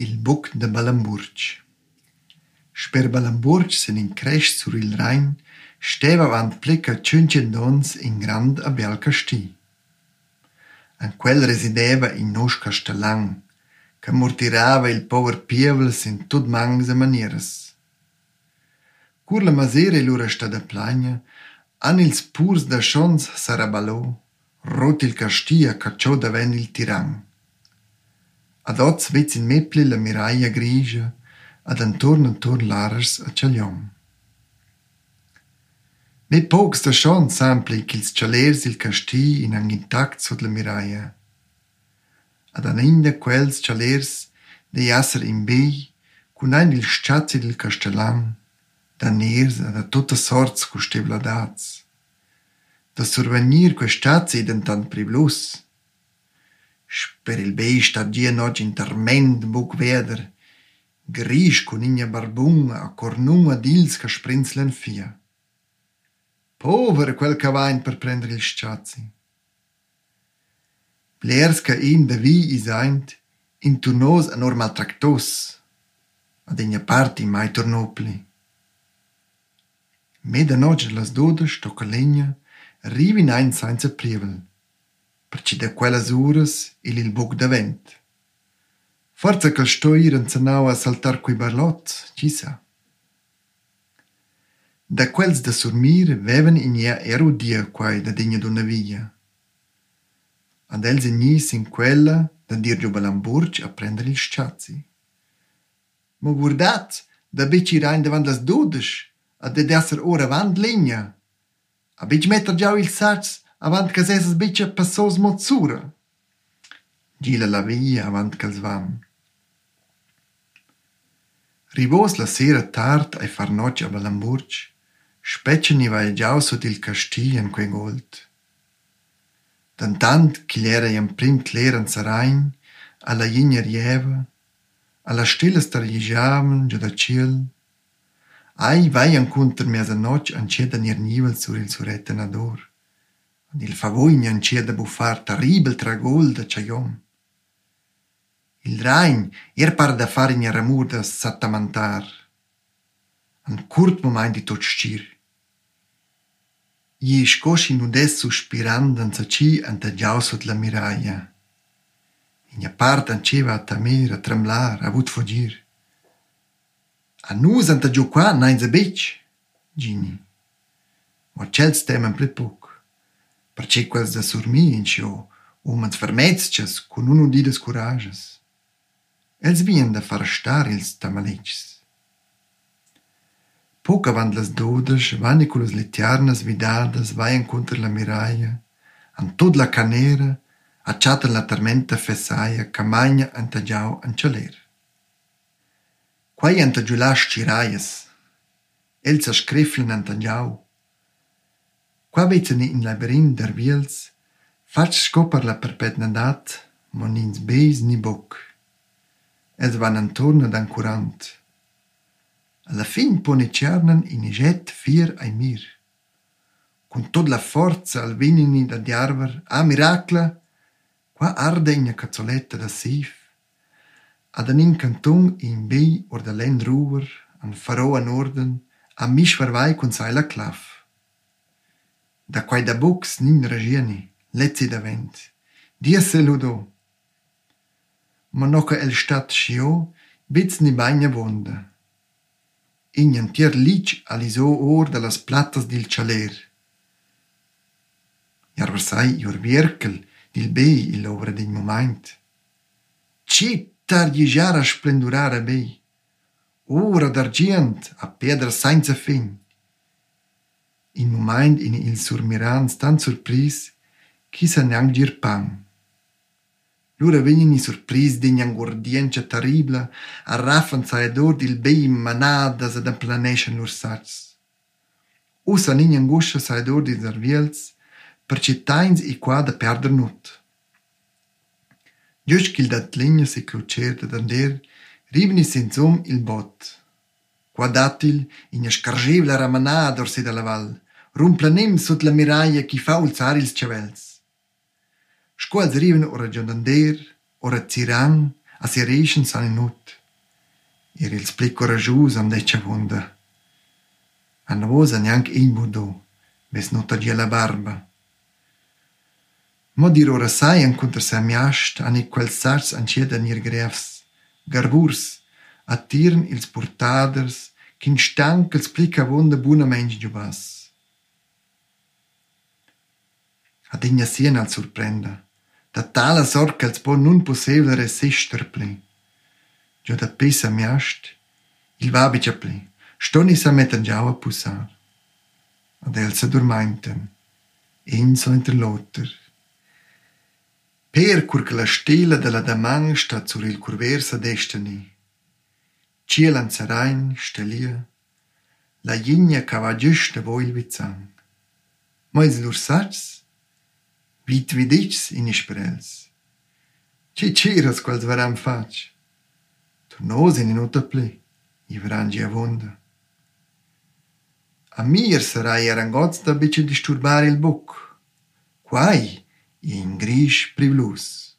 il buc de Balamburg. Sper Balamburg se in cresc sur il Rhein steva avant plica cinque dons in grand a bel castì. En quel resideva in nos castellan, che mortirava il power pievels in tut mangs e manieres. Cur la masera lura sta da plagna, an ils purs da schons sarabalò, rot il castia cacciò da ven il tiran. Ad oz vez in mepli la miraia grigia, ad antorn antorn larers a ciaglion. Me pocs da schons sampli ch'ils cialers il casti in ang intact sud la miraia. Ad an inda quels cialers de jasser in bei, cun ein il schatzi del castellan, da ners ad a tutta sorts cu stevladats. Da survenir stazzi dentant priblus. Sper il bei sta dia nog interment buc veder, grisch cun igna barbunga a cornunga dils ca sprinzlen fia. Pover quel cavain per prendere il schatzi. Blers ca in da vi isaint, in turnos a normal tractos, ad igna parti mai tornopli. Meda noge las dodes tocca legna, arrivi in ein senza prievel, perci da quellas uras il il buc da vent. Forza che sto ir in zanau a saltar quei barlot, sa. Da quels da surmir veven in ia ero dia quai da digna d'una via. Ad els ignis in quella da dir giù Balamburg a prendere il schatzi. Ma guardat, da bici rein davant las dodes, ad ed esser ora avant legna. A bici metter già il sats avant che sesas bici passos mozzura. Gila la via avant che vam. Rivos la sera tard ai far noce a Balamburg, specie ni vai già sud il casti in quei gold. Dantant chi l'era in prim cleran sarain, alla igna rieva, alla stilla stargiamen già da ciel, ai vai ancunter mesa noc an cieda nir nivel sur il surette nador, ad il favogna an cieda buffar terribel tragol da ciaiom. Il Rhein er par da far in ramur da sattamantar. An curt moment di tot stir. I scosci nu des suspirand an ci anta giau sot la miraia. In a part an ceva a tamer, a tremlar, a vut fugir. A nus anta giù qua nain za bec, Gini. Ma cels temen plet puc. Perché quels da surmi in cio, umans vermetzches, cun unu dides curages. Els vien da far star ils tamaletgs. Poc avant las dodes, vanni cu las litiarnas vidadas vaien contra la miraia, an tot la canera, acciatan la tormenta fessaia, camagna antagiau an cialer. Quai antagiulas ciraias, els a antagiau. Qua vezen in labyrinth der viels, fac scopar la perpetnadat, mon ins beis ni boc. Els van antorno dan curant. Alla fin pone cernan in iget fier ai mir. Con tot la forza al vinini da diarver, a miracla, qua arde in cazzoletta da sif, ad an incantung in bei or da len ruver, an faro an orden, a misch vervai con saila claf. Da quai da bux nin regieni, lezzi da vent, dia se ludo. Ma noca el stat schio, bits ni bagna vonda. In antier lic aliso or da las plattas dil chaler. Iar versai ior vierkel, dil bei il l'ovra din moment. Citar giara splendurare bei. Ora d'argent a pedra senza fin. In moment in il surmirans tan surpris, chi sa neang gir pan. Lura vegni surpris din angordiencha terribla, a raffan saedor dil bei manadas ad amplaneshan lur sats. Usa nin anguscia saedor dil zarviels, perché tains i qua da perder nut. Giust ch'il dat legna se crucer da dander, rivni senzum il bot. Qua datil in a scargevla ramanada orse da la val, rumplanem sut la miraia chi fa ulzar ils cevels. Scuals riven ora giandander, ora ziran, a si reischen san nut. Ir ils pli coragius am decia vunda. Anna vosa neanche in budo, ves nota gia la barba. Mo dir ora sai an contra sa miast an i quel sars an cieda nir grefs, garburs, attirn ils portaders, kin stank ils plica vunda buna mensch giubas. Ad igna sien al surprenda, da tala sort che els po nun possibile resister pli. Gio da pesa miast, il va bicia pli, stoni sa metten giau a pusar. Ad el sa dormainten, inso interlotter. Per cur che la stella della damang sta sur il curversa destini. Cielan sarain stelia, la gigna cava giusta voi il vizang. Ma ils lur vit vidics in isperels. Ci ciras quals varam fac. Tu nos in inuta pli, i varan gia vonda. A mir sarai arangots da bice disturbar il buc. Quai, in gris privlus.